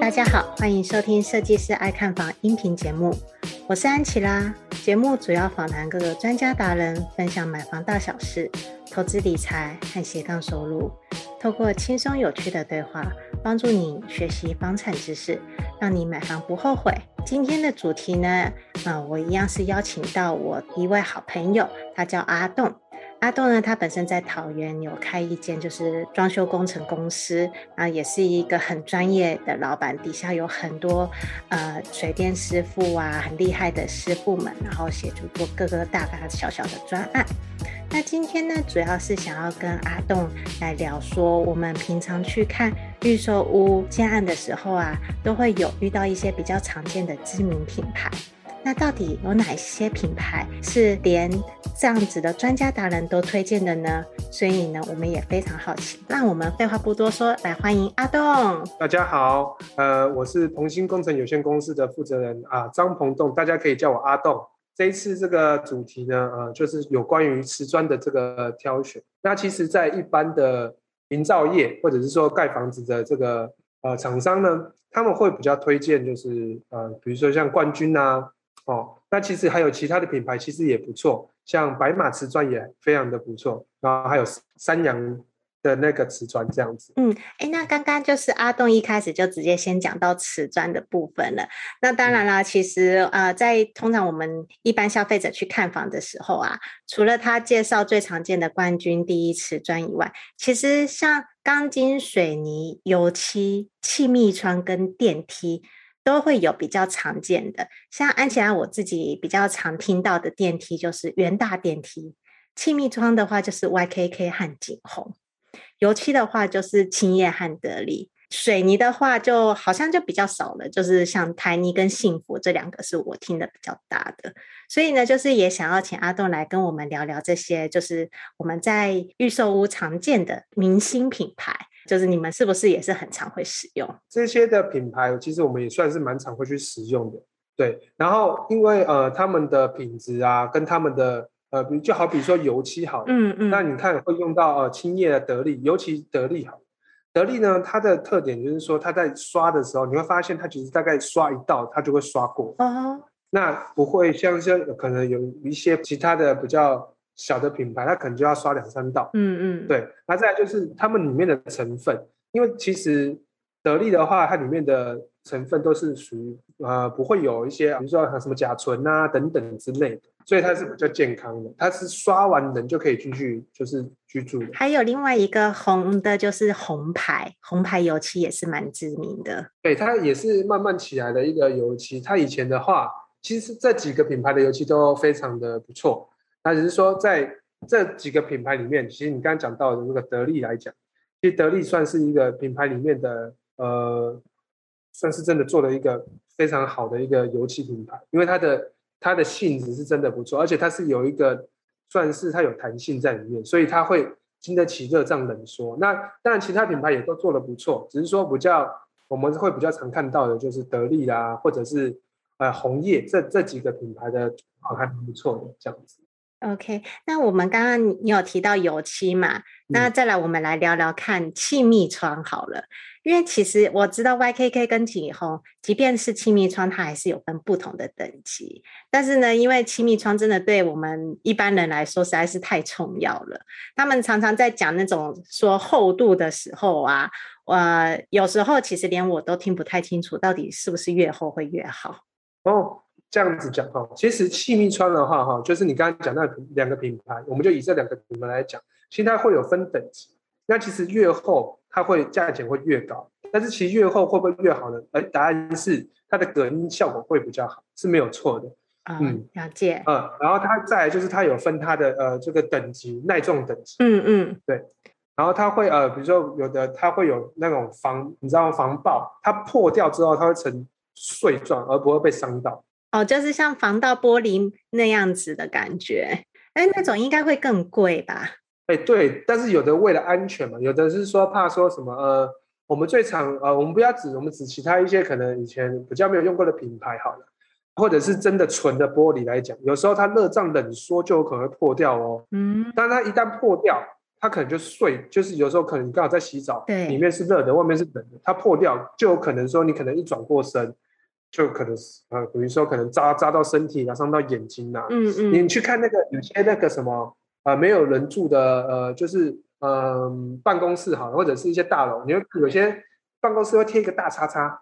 大家好，欢迎收听设计师爱看房音频节目，我是安琪拉。节目主要访谈各个专家达人，分享买房大小事、投资理财和斜杠收入，透过轻松有趣的对话，帮助你学习房产知识，让你买房不后悔。今天的主题呢，啊、我一样是邀请到我一位好朋友，他叫阿栋。阿栋呢，他本身在桃园有开一间就是装修工程公司，然后也是一个很专业的老板，底下有很多呃水电师傅啊，很厉害的师傅们，然后协助做各个大大小小的专案。那今天呢，主要是想要跟阿栋来聊说，我们平常去看预售屋建案的时候啊，都会有遇到一些比较常见的知名品牌。那到底有哪些品牌是连这样子的专家达人都推荐的呢？所以呢，我们也非常好奇。那我们废话不多说，来欢迎阿栋。大家好，呃，我是鹏兴工程有限公司的负责人啊，张鹏栋，大家可以叫我阿栋。这一次这个主题呢，呃，就是有关于瓷砖的这个挑选。那其实，在一般的营造业或者是说盖房子的这个呃厂商呢，他们会比较推荐，就是呃，比如说像冠军呐。哦，那其实还有其他的品牌，其实也不错，像白马瓷砖也非常的不错，然后还有三洋的那个瓷砖这样子。嗯，哎，那刚刚就是阿栋一开始就直接先讲到瓷砖的部分了。那当然啦，其实呃，在通常我们一般消费者去看房的时候啊，除了他介绍最常见的冠军第一瓷砖以外，其实像钢筋水泥、油漆、气密窗跟电梯。都会有比较常见的，像安琪拉我自己比较常听到的电梯就是元大电梯，气密窗的话就是 YKK 和景宏，油漆的话就是青叶和得利，水泥的话就好像就比较少了，就是像台泥跟幸福这两个是我听的比较大的，所以呢，就是也想要请阿栋来跟我们聊聊这些，就是我们在预售屋常见的明星品牌。就是你们是不是也是很常会使用这些的品牌？其实我们也算是蛮常会去使用的，对。然后因为呃他们的品质啊，跟他们的呃，比就好比说油漆好，嗯嗯，那你看会用到呃青叶的得力，尤其得力好。得力呢，它的特点就是说，它在刷的时候，你会发现它其实大概刷一道，它就会刷过。哦。那不会像像可能有一些其他的比较。小的品牌，它可能就要刷两三道。嗯嗯，对。那再来就是它们里面的成分，因为其实得力的话，它里面的成分都是属于呃不会有一些，比如说什么甲醇啊等等之类的，所以它是比较健康的。它是刷完人就可以继续就是居住的。还有另外一个红的，就是红牌，红牌油漆也是蛮知名的。对，它也是慢慢起来的一个油漆。它以前的话，其实这几个品牌的油漆都非常的不错。那只是说，在这几个品牌里面，其实你刚刚讲到的那个得力来讲，其实得力算是一个品牌里面的，呃，算是真的做了一个非常好的一个油漆品牌，因为它的它的性质是真的不错，而且它是有一个算是它有弹性在里面，所以它会经得起热胀冷缩。那当然，其他品牌也都做得不错，只是说比较我们会比较常看到的就是得力啦，或者是呃红叶这这几个品牌的好还不错的这样子。OK，那我们刚刚你有提到油漆嘛？那再来我们来聊聊看气密窗好了，因为其实我知道 YKK 跟景宏，即便是气密窗，它还是有分不同的等级。但是呢，因为气密窗真的对我们一般人来说实在是太重要了，他们常常在讲那种说厚度的时候啊，呃，有时候其实连我都听不太清楚，到底是不是越厚会越好哦。这样子讲哈，其实气密窗的话哈，就是你刚刚讲那两个品牌，我们就以这两个品牌来讲，其实它会有分等级。那其实越厚，它会价钱会越高，但是其实越厚会不会越好呢？而答案是它的隔音效果会比较好，是没有错的。嗯，了解。嗯，然后它再来就是它有分它的呃这个等级耐重等级。嗯嗯，对。然后它会呃，比如说有的它会有那种防，你知道防爆，它破掉之后它会成碎状，而不会被伤到。哦，就是像防盗玻璃那样子的感觉，哎，那种应该会更贵吧？哎，对，但是有的为了安全嘛，有的是说怕说什么呃，我们最常呃，我们不要指我们指其他一些可能以前比较没有用过的品牌好了，或者是真的纯的玻璃来讲，有时候它热胀冷缩就有可能会破掉哦。嗯，但它一旦破掉，它可能就碎，就是有时候可能你刚好在洗澡，对，里面是热的，外面是冷的，它破掉就有可能说你可能一转过身，就可能呃，比如说可能扎扎到身体啊，伤到眼睛啊。嗯嗯，你去看那个有些那个什么呃没有人住的呃，就是嗯、呃、办公室哈，或者是一些大楼，你会有些办公室会贴一个大叉叉。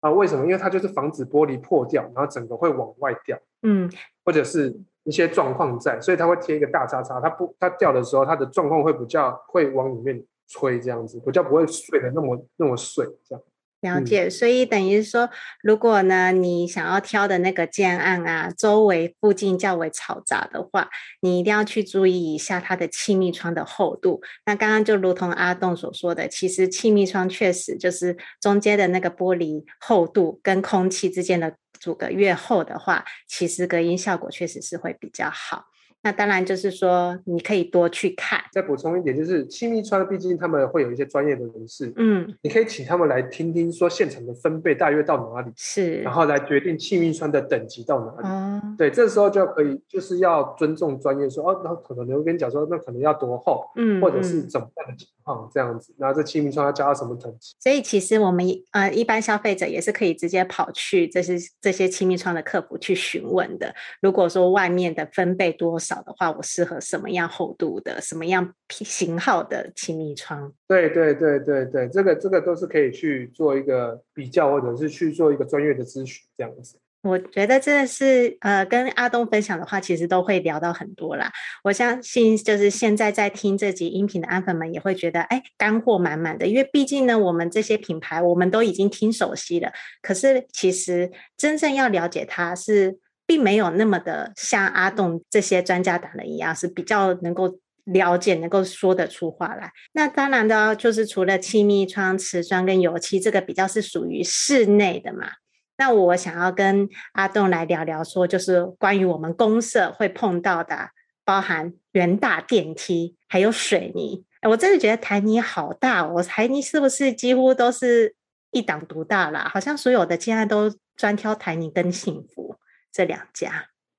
啊，为什么？因为它就是防止玻璃破掉，然后整个会往外掉，嗯，或者是一些状况在，所以它会贴一个大叉叉，它不，它掉的时候，它的状况会比较会往里面吹，这样子比较不会碎的那么那么碎，这样。了解，所以等于说，如果呢，你想要挑的那个建案啊，周围附近较为嘈杂的话，你一定要去注意一下它的气密窗的厚度。那刚刚就如同阿栋所说的，其实气密窗确实就是中间的那个玻璃厚度跟空气之间的阻隔越厚的话，其实隔音效果确实是会比较好。那当然就是说，你可以多去看。再补充一点，就是气密窗，毕竟他们会有一些专业的人士，嗯，你可以请他们来听听，说现场的分贝大约到哪里，是，然后来决定气密窗的等级到哪里。嗯，对，这时候就可以，就是要尊重专业，说哦，那可能我跟你讲说，那可能要多厚，嗯，或者是怎么样的情况这样子，然后这气密窗要加到什么等级。所以其实我们呃一般消费者也是可以直接跑去这些这些气密窗的客服去询问的。如果说外面的分贝多少，的话，我适合什么样厚度的、什么样型号的气密窗？对对对对对，这个这个都是可以去做一个比较，或者是去做一个专业的咨询，这样子。我觉得真的是呃，跟阿东分享的话，其实都会聊到很多啦。我相信，就是现在在听这集音频的安粉们也会觉得，哎，干货满满的。因为毕竟呢，我们这些品牌我们都已经听熟悉了，可是其实真正要了解它是。并没有那么的像阿栋这些专家达人一样，是比较能够了解、能够说得出话来。那当然的，就是除了气密窗、瓷砖跟油漆，这个比较是属于室内的嘛。那我想要跟阿栋来聊聊，说就是关于我们公社会碰到的，包含圆大电梯还有水泥。我真的觉得台泥好大，我台泥是不是几乎都是一党独大啦？好像所有的建案都专挑台泥跟幸福。这两家，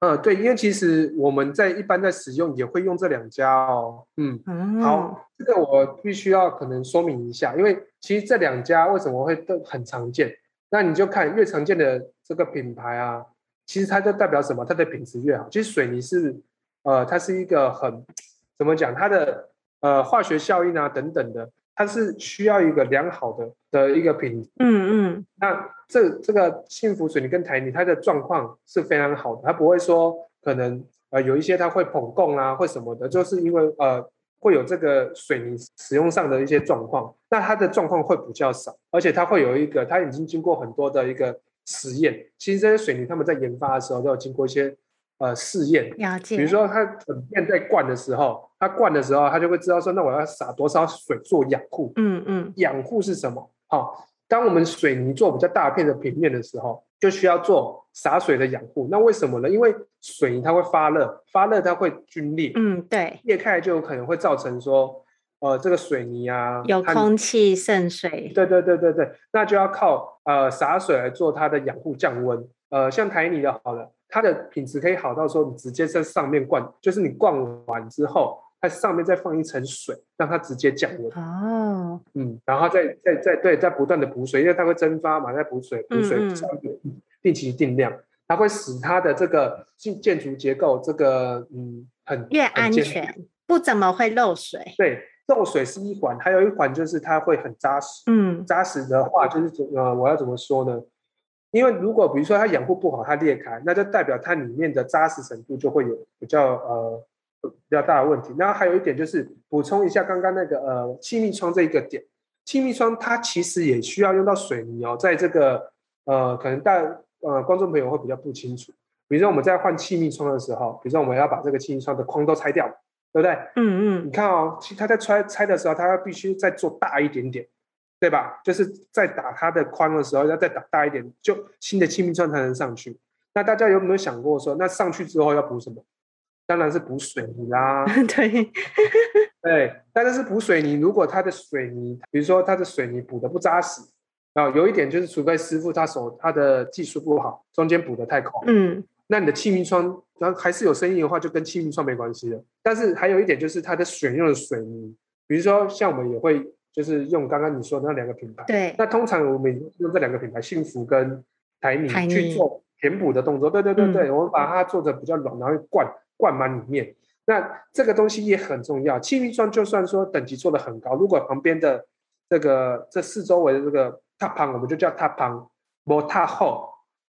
嗯，对，因为其实我们在一般在使用也会用这两家哦，嗯，嗯好，这个我必须要可能说明一下，因为其实这两家为什么会都很常见？那你就看越常见的这个品牌啊，其实它就代表什么？它的品质越好。其实水泥是，呃，它是一个很怎么讲？它的呃化学效应啊等等的。它是需要一个良好的的一个品质，嗯嗯，那这这个幸福水泥跟台泥，它的状况是非常好的，它不会说可能呃有一些它会捧供啊，或什么的，就是因为呃会有这个水泥使用上的一些状况，那它的状况会比较少，而且它会有一个，它已经经过很多的一个实验，其实这些水泥他们在研发的时候都有经过一些。呃，试验，比如说它整片在灌的时候，它灌的时候，他就会知道说，那我要撒多少水做养护。嗯嗯，养护是什么？好、哦，当我们水泥做比较大片的平面的时候，就需要做洒水的养护。那为什么呢？因为水泥它会发热，发热它会皲裂。嗯，对，裂开来就有可能会造成说，呃，这个水泥啊，有空气渗水。对对对对对，那就要靠呃洒水来做它的养护降温。呃，像台泥的好了。它的品质可以好到说，你直接在上面灌，就是你灌完之后，它上面再放一层水，让它直接降温。哦，嗯，然后再再再对，再不断的补水，因为它会蒸发嘛，再补水补水，嗯，定期定量，它会使它的这个建建筑结构这个嗯很越安全，不怎么会漏水。对，漏水是一环，还有一环就是它会很扎实。嗯，扎实的话就是呃，我要怎么说呢？因为如果比如说它养护不好，它裂开，那就代表它里面的扎实程度就会有比较呃比较大的问题。然后还有一点就是补充一下刚刚那个呃气密窗这一个点，气密窗它其实也需要用到水泥哦，在这个呃可能大呃观众朋友会比较不清楚。比如说我们在换气密窗的时候，比如说我们要把这个气密窗的框都拆掉，对不对？嗯嗯。你看哦，其实它在拆拆的时候，它必须再做大一点点。对吧？就是在打它的框的时候，要再打大一点，就新的气密窗才能上去。那大家有没有想过说，那上去之后要补什么？当然是补水泥啦。对，对，但是补水泥，如果它的水泥，比如说它的水泥补的不扎实，啊有一点就是，除非师傅他手他的技术不好，中间补的太空，嗯，那你的气密窗然后还是有生意的话，就跟气密窗没关系了。但是还有一点就是，它的选用的水泥，比如说像我们也会就是用刚刚你说的那两个品牌，对，那通常我们用这两个品牌，幸福跟台泥去做填补的动作，对对对对，嗯、我们把它做的比较软，然后灌灌满里面。那这个东西也很重要，气密窗就算说等级做的很高，如果旁边的这个这四周围的这个。踏旁我们就叫踏旁，摩踏后，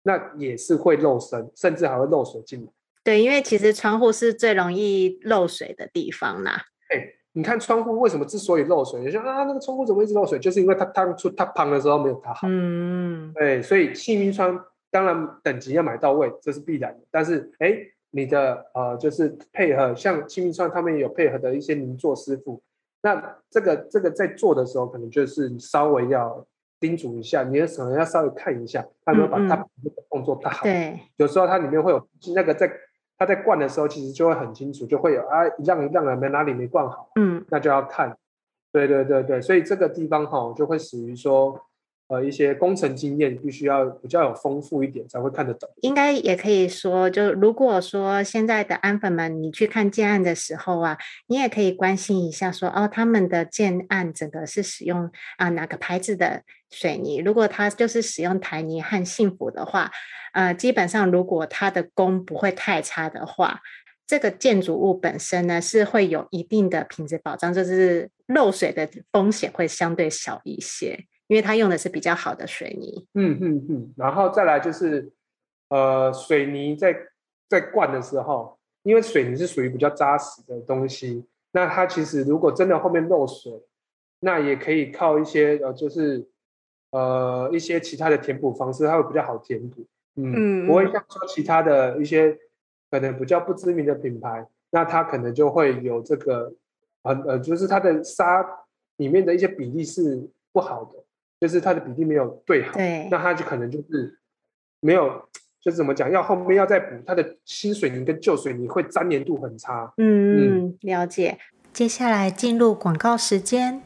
那也是会漏声，甚至还会漏水进来。对，因为其实窗户是最容易漏水的地方啦。哎，你看窗户为什么之所以漏水？你说啊，那个窗户怎么一直漏水？就是因为它当初它旁的时候没有它好。嗯，对，所以气密窗当然等级要买到位，这是必然的。但是哎，你的呃，就是配合像气密窗，他们也有配合的一些泥作师傅，那这个这个在做的时候，可能就是稍微要。叮嘱一下，你的可能要稍微看一下，他有没有把它那个动作打好。对，有时候它里面会有那个在它在灌的时候，其实就会很清楚，就会有啊一样一样的没哪里没灌好，嗯，那就要看。对对对对，所以这个地方哈就会属于说。呃，一些工程经验必须要比较有丰富一点，才会看得懂。应该也可以说，就如果说现在的安粉们，你去看建案的时候啊，你也可以关心一下说，说哦，他们的建案整个是使用啊、呃、哪个牌子的水泥？如果他就是使用台泥和幸福的话，呃，基本上如果它的工不会太差的话，这个建筑物本身呢是会有一定的品质保障，就是漏水的风险会相对小一些。因为它用的是比较好的水泥，嗯嗯嗯，然后再来就是，呃，水泥在在灌的时候，因为水泥是属于比较扎实的东西，那它其实如果真的后面漏水，那也可以靠一些呃，就是呃一些其他的填补方式，它会比较好填补，嗯，不会像说其他的一些可能比较不知名的品牌，那它可能就会有这个很呃，就是它的沙里面的一些比例是不好的。就是它的比例没有对好，对，那它就可能就是没有，就是怎么讲，要后面要再补，它的新水泥跟旧水泥会粘连度很差。嗯，嗯，了解。接下来进入广告时间。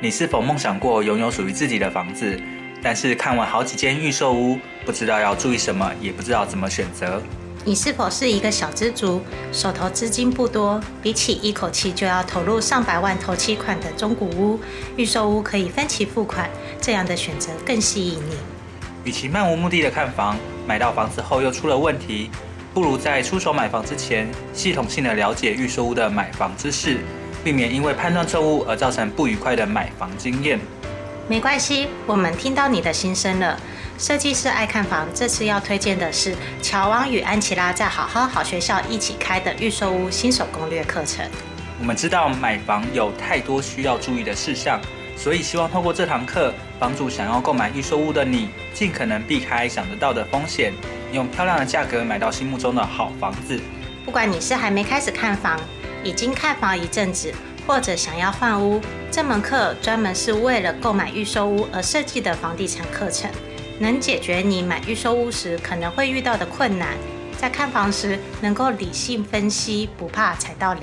你是否梦想过拥有属于自己的房子，但是看完好几间预售屋，不知道要注意什么，也不知道怎么选择？你是否是一个小资族，手头资金不多？比起一口气就要投入上百万头期款的中古屋，预售屋可以分期付款，这样的选择更吸引你。与其漫无目的的看房，买到房子后又出了问题，不如在出手买房之前，系统性的了解预售屋的买房知识，避免因为判断错误而造成不愉快的买房经验。没关系，我们听到你的心声了。设计师爱看房，这次要推荐的是乔王与安琪拉在好好好学校一起开的预售屋新手攻略课程。我们知道买房有太多需要注意的事项，所以希望透过这堂课，帮助想要购买预售屋的你，尽可能避开想得到的风险，用漂亮的价格买到心目中的好房子。不管你是还没开始看房，已经看房一阵子，或者想要换屋，这门课专门是为了购买预售屋而设计的房地产课程。能解决你买预售屋时可能会遇到的困难，在看房时能够理性分析，不怕踩到雷。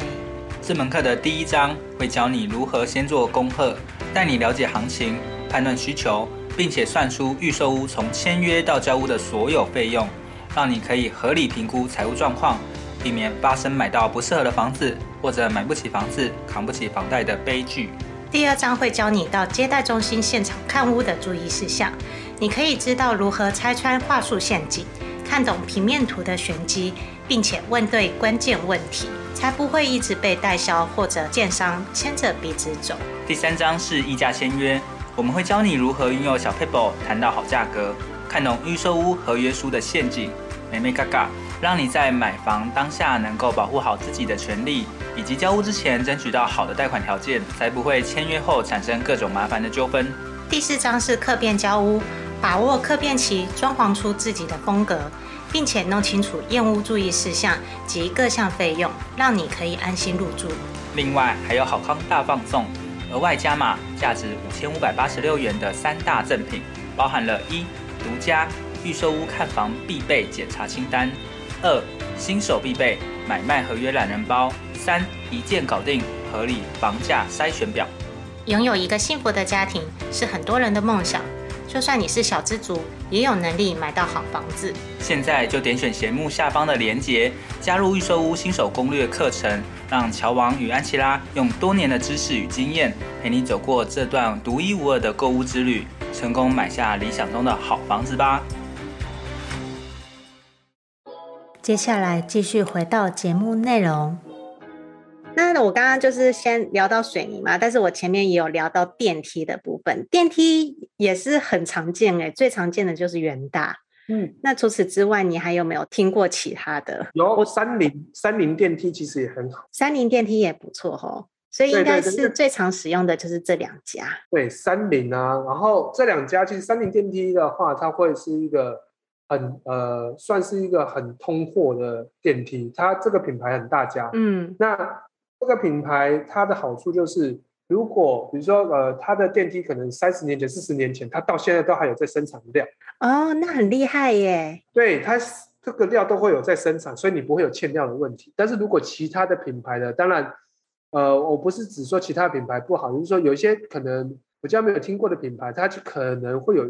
这门课的第一章会教你如何先做功课，带你了解行情、判断需求，并且算出预售屋从签约到交屋的所有费用，让你可以合理评估财务状况，避免发生买到不适合的房子或者买不起房子、扛不起房贷的悲剧。第二章会教你到接待中心现场看屋的注意事项。你可以知道如何拆穿话术陷阱，看懂平面图的玄机，并且问对关键问题，才不会一直被代销或者建商牵着鼻子走。第三章是议价签约，我们会教你如何运用小 paper 谈到好价格，看懂预售屋合约书的陷阱，眉眉角角，让你在买房当下能够保护好自己的权利，以及交屋之前争取到好的贷款条件，才不会签约后产生各种麻烦的纠纷。第四章是客变交屋。把握客变期，装潢出自己的风格，并且弄清楚验屋注意事项及各项费用，让你可以安心入住。另外还有好康大放送，额外加码价值五千五百八十六元的三大赠品，包含了一独家预售屋看房必备检查清单，二新手必备买卖合约懒人包，三一键搞定合理房价筛选表。拥有一个幸福的家庭是很多人的梦想，就算你是小资族，也有能力买到好房子。现在就点选节目下方的链接，加入预售屋新手攻略课程，让乔王与安琪拉用多年的知识与经验，陪你走过这段独一无二的购物之旅，成功买下理想中的好房子吧。接下来继续回到节目内容。那我刚刚就是先聊到水泥嘛，但是我前面也有聊到电梯的部分，电梯也是很常见诶、欸，最常见的就是元大。嗯，那除此之外，你还有没有听过其他的？有三菱，三菱电梯其实也很好，三菱电梯也不错哦。所以应该是最常使用的就是这两家。对，对，对，三菱啊，然后这两家其实三菱电梯的话，它会是一个很呃，算是一个很通货的电梯，它这个品牌很大家。嗯，那。这个品牌它的好处就是，如果比如说呃，它的电梯可能三十年前、四十年前，它到现在都还有在生产料。哦，那很厉害耶。对，它这个料都会有在生产，所以你不会有欠料的问题。但是如果其他的品牌的，当然，呃，我不是只说其他品牌不好，就是说有一些可能比较没有听过的品牌，它就可能会有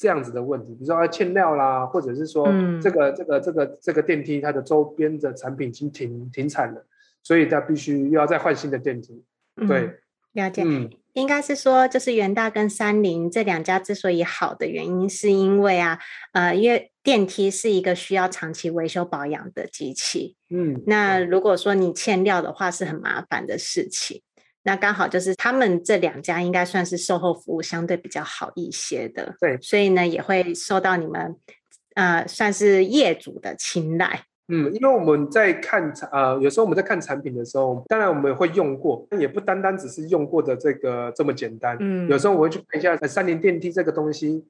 这样子的问题，比如说欠料啦，或者是说这个、嗯、这个这个这个电梯它的周边的产品已经停停产了。所以它必须又要再换新的电梯，对，嗯、了解。嗯，应该是说，就是元大跟三菱这两家之所以好的原因，是因为啊，呃，因为电梯是一个需要长期维修保养的机器，嗯，那如果说你欠料的话，是很麻烦的事情。那刚好就是他们这两家应该算是售后服务相对比较好一些的，对，所以呢也会受到你们呃算是业主的青睐。嗯，因为我们在看产，呃，有时候我们在看产品的时候，当然我们也会用过，也不单单只是用过的这个这么简单。嗯，有时候我会去看一下三菱电梯这个东西，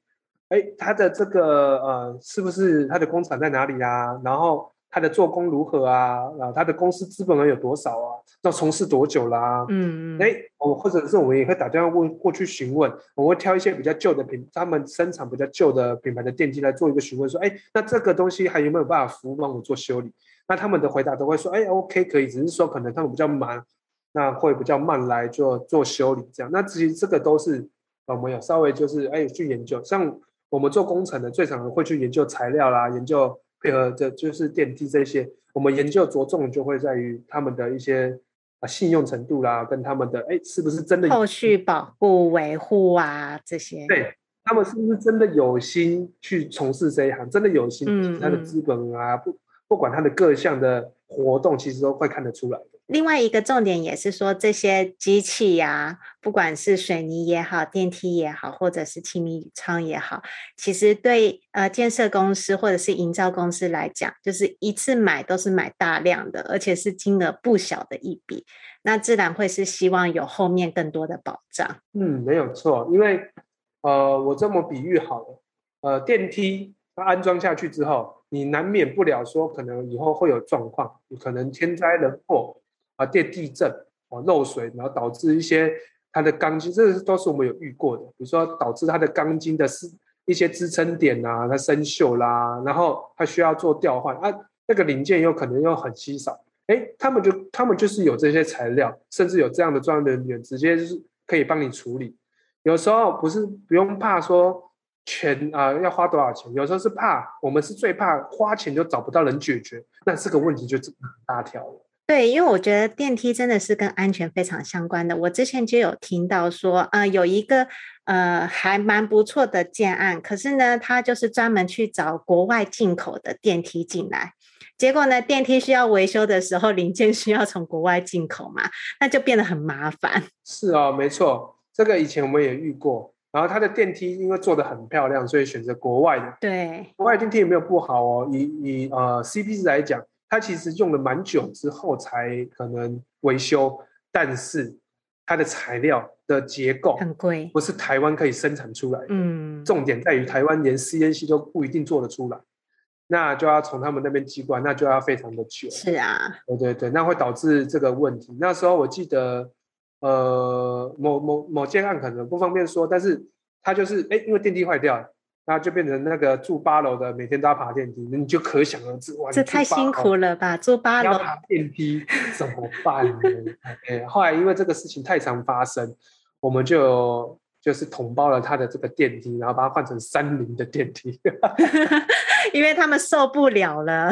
哎，它的这个呃，是不是它的工厂在哪里啊？然后。他的做工如何啊？啊，他的公司资本额有多少啊？要从事多久啦、啊？嗯嗯。哎，我或者是我们也会打电话问过去询问，我们会挑一些比较旧的品，他们生产比较旧的品牌的电机来做一个询问，说，哎，那这个东西还有没有办法服务帮我做修理？那他们的回答都会说，哎，OK，可以，只是说可能他们比较忙，那会比较慢来做做修理这样。那其实这个都是我们有稍微就是哎去研究，像我们做工程的最常会去研究材料啦，研究。配合着就是电梯这些，我们研究着重就会在于他们的一些啊信用程度啦，跟他们的哎是不是真的后续保护维护啊这些，对他们是不是真的有心去从事这一行，真的有心，嗯嗯他的资本啊不不管他的各项的活动，其实都会看得出来的。另外一个重点也是说，这些机器呀、不管是水泥也好，电梯也好，或者是气密窗也好，其实对呃建设公司或者是营造公司来讲，就是一次买都是买大量的，而且是金额不小的一笔，那自然会是希望有后面更多的保障。嗯，没有错，因为呃，我这么比喻好了，呃，电梯它安装下去之后，你难免不了说可能以后会有状况，可能天灾人祸。啊，电地震啊，漏水，然后导致一些它的钢筋，这都是我们有遇过的。比如说导致它的钢筋的是一些支撑点啊，它生锈啦，然后它需要做调换啊，那个零件又可能又很稀少，哎，他们就他们就是有这些材料，甚至有这样的专业人员，直接就是可以帮你处理。有时候不是不用怕说钱啊，要花多少钱，有时候是怕我们是最怕花钱就找不到人解决，那这个问题就很大条了。对，因为我觉得电梯真的是跟安全非常相关的。我之前就有听到说，呃，有一个呃还蛮不错的建案，可是呢，他就是专门去找国外进口的电梯进来，结果呢，电梯需要维修的时候，零件需要从国外进口嘛，那就变得很麻烦。是哦，没错，这个以前我们也遇过。然后它的电梯因为做的很漂亮，所以选择国外的。对，国外电梯也没有不好哦，以以呃 CP 值来讲。它其实用了蛮久之后才可能维修，但是它的材料的结构很贵，不是台湾可以生产出来的。嗯，重点在于台湾连 CNC 都不一定做得出来，那就要从他们那边寄过来，那就要非常的久。是啊，对对对，那会导致这个问题。那时候我记得，呃，某某某件案可能不方便说，但是它就是哎，因为电梯坏掉了。那就变成那个住八楼的每天都要爬电梯，那你就可想而知哇！这太辛苦了吧，住八楼要爬电梯 怎么办呢？哎，后来因为这个事情太常发生，我们就就是统包了他的这个电梯，然后把它换成三菱的电梯，因为他们受不了了，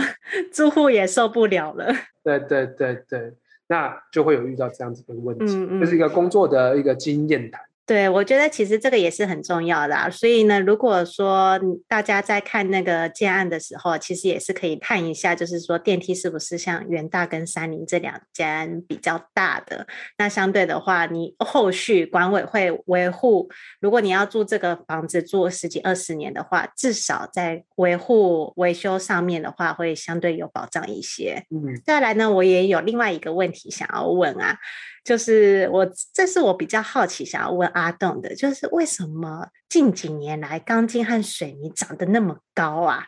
住户也受不了了。对对对对，那就会有遇到这样子的问题，这、是一个工作的一个经验谈。对，我觉得其实这个也是很重要的啊。所以呢，如果说大家在看那个建案的时候，其实也是可以看一下，就是说电梯是不是像元大跟三菱这两间比较大的。那相对的话，你后续管委会维护，如果你要住这个房子住十几二十年的话，至少在维护维修上面的话，会相对有保障一些。嗯，再来呢，我也有另外一个问题想要问啊。就是我，这是我比较好奇想要问阿栋的，就是为什么近几年来钢筋和水泥涨得那么高啊？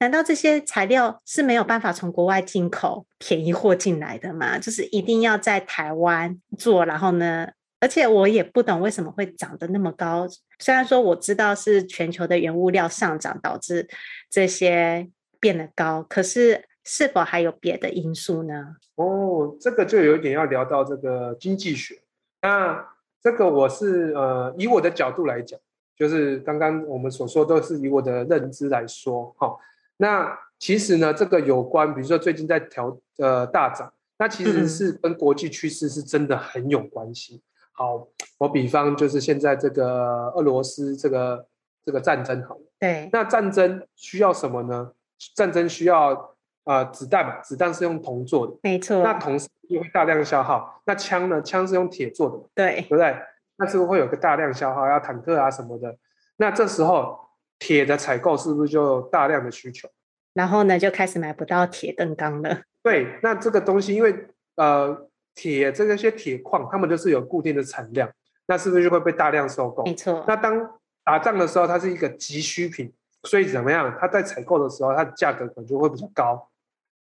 难道这些材料是没有办法从国外进口便宜货进来的吗？就是一定要在台湾做，然后呢？而且我也不懂为什么会涨得那么高。虽然说我知道是全球的原物料上涨导致这些变得高，可是。是否还有别的因素呢？哦，这个就有一点要聊到这个经济学。那这个我是呃，以我的角度来讲，就是刚刚我们所说都是以我的认知来说，哈、哦。那其实呢，这个有关，比如说最近在调呃大涨，那其实是跟国际趋势是真的很有关系。嗯、好，我比方就是现在这个俄罗斯这个这个战争，好了，对，那战争需要什么呢？战争需要。啊、呃，子弹嘛，子弹是用铜做的，没错。那铜是因为大量消耗，那枪呢？枪是用铁做的，对，对不对？那是不是会有个大量消耗，要坦克啊什么的？那这时候铁的采购是不是就大量的需求？然后呢，就开始买不到铁钢钢了。对，那这个东西，因为呃，铁这个些铁矿，他们就是有固定的产量，那是不是就会被大量收购？没错。那当打仗的时候，它是一个急需品，所以怎么样？它在采购的时候，它的价格可能就会比较高。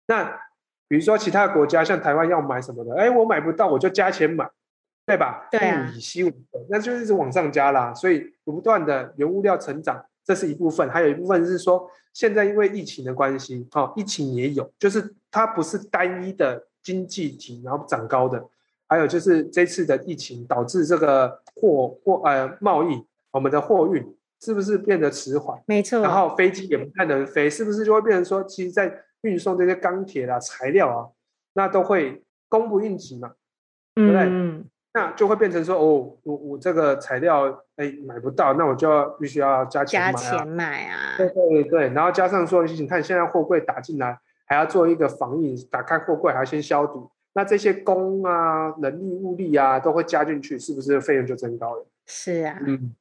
那比如说其他国家像台湾要买什么的，哎，我买不到，我就加钱买，对吧？对啊。物以稀为贵，那就是一直往上加啦。所以不断的原物料成长，这是一部分，还有一部分是说，现在因为疫情的关系，哦，疫情也有，就是它不是单一的经济体然后涨高的，还有就是这次的疫情导致这个货货呃贸易，我们的货运是不是变得迟缓？没错。然后飞机也不太能飞，是不是就会变成说，其实，在运送这些钢铁啊、材料啊，那都会供不应求嘛，对不对？嗯，那就会变成说，哦，我我这个材料哎买不到，那我就要必须要加钱买啊。加钱买啊。对对对，然后加上说，你看现在货柜打进来，还要做一个防疫，打开货柜还要先消毒，那这些工啊、人力物力啊都会加进去，是不是费用就增高了？是啊，嗯，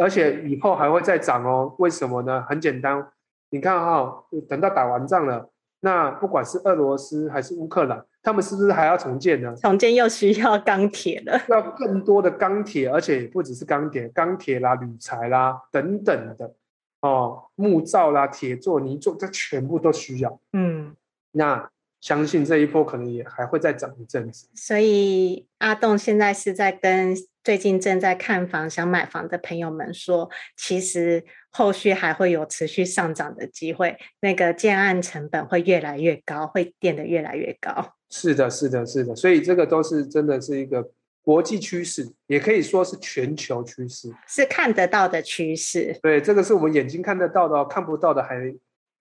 而且以后还会再涨哦。为什么呢？很简单，你看哈、哦，等到打完仗了。那不管是俄罗斯还是乌克兰，他们是不是还要重建呢？重建又需要钢铁了，要更多的钢铁，而且也不只是钢铁，钢铁啦、铝材啦等等的哦，木造啦、铁做、泥做，这全部都需要。嗯，那相信这一波可能也还会再涨一阵子。所以阿栋现在是在跟最近正在看房、想买房的朋友们说，其实。后续还会有持续上涨的机会，那个建案成本会越来越高，会变得越来越高。是的，是的，是的，所以这个都是真的是一个国际趋势，也可以说是全球趋势，是看得到的趋势。对，这个是我们眼睛看得到的，看不到的还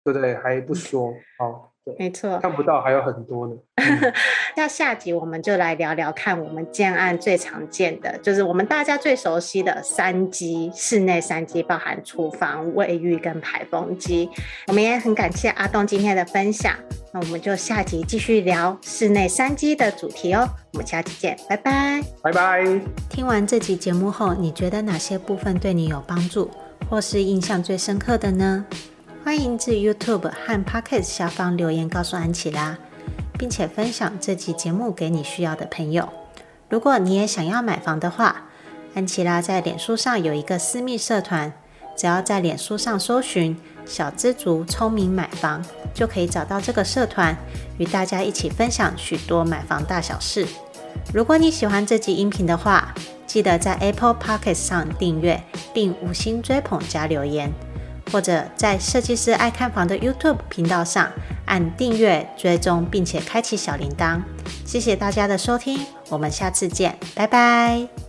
对不对？还不说好。没错，看不到还有很多呢。那下集我们就来聊聊看，我们建案最常见的，就是我们大家最熟悉的三机，室内三机包含厨房、卫浴跟排风机。我们也很感谢阿栋今天的分享，那我们就下集继续聊室内三机的主题哦。我们下期见，拜拜，拜拜。听完这集节目后，你觉得哪些部分对你有帮助，或是印象最深刻的呢？欢迎至 YouTube 和 Podcast 下方留言告诉安琪拉，并且分享这集节目给你需要的朋友。如果你也想要买房的话，安琪拉在脸书上有一个私密社团，只要在脸书上搜寻“小知足聪明买房”，就可以找到这个社团，与大家一起分享许多买房大小事。如果你喜欢这集音频的话，记得在 Apple Podcast 上订阅，并五星追捧加留言。或者在设计师爱看房的 YouTube 频道上按订阅、追踪，并且开启小铃铛。谢谢大家的收听，我们下次见，拜拜。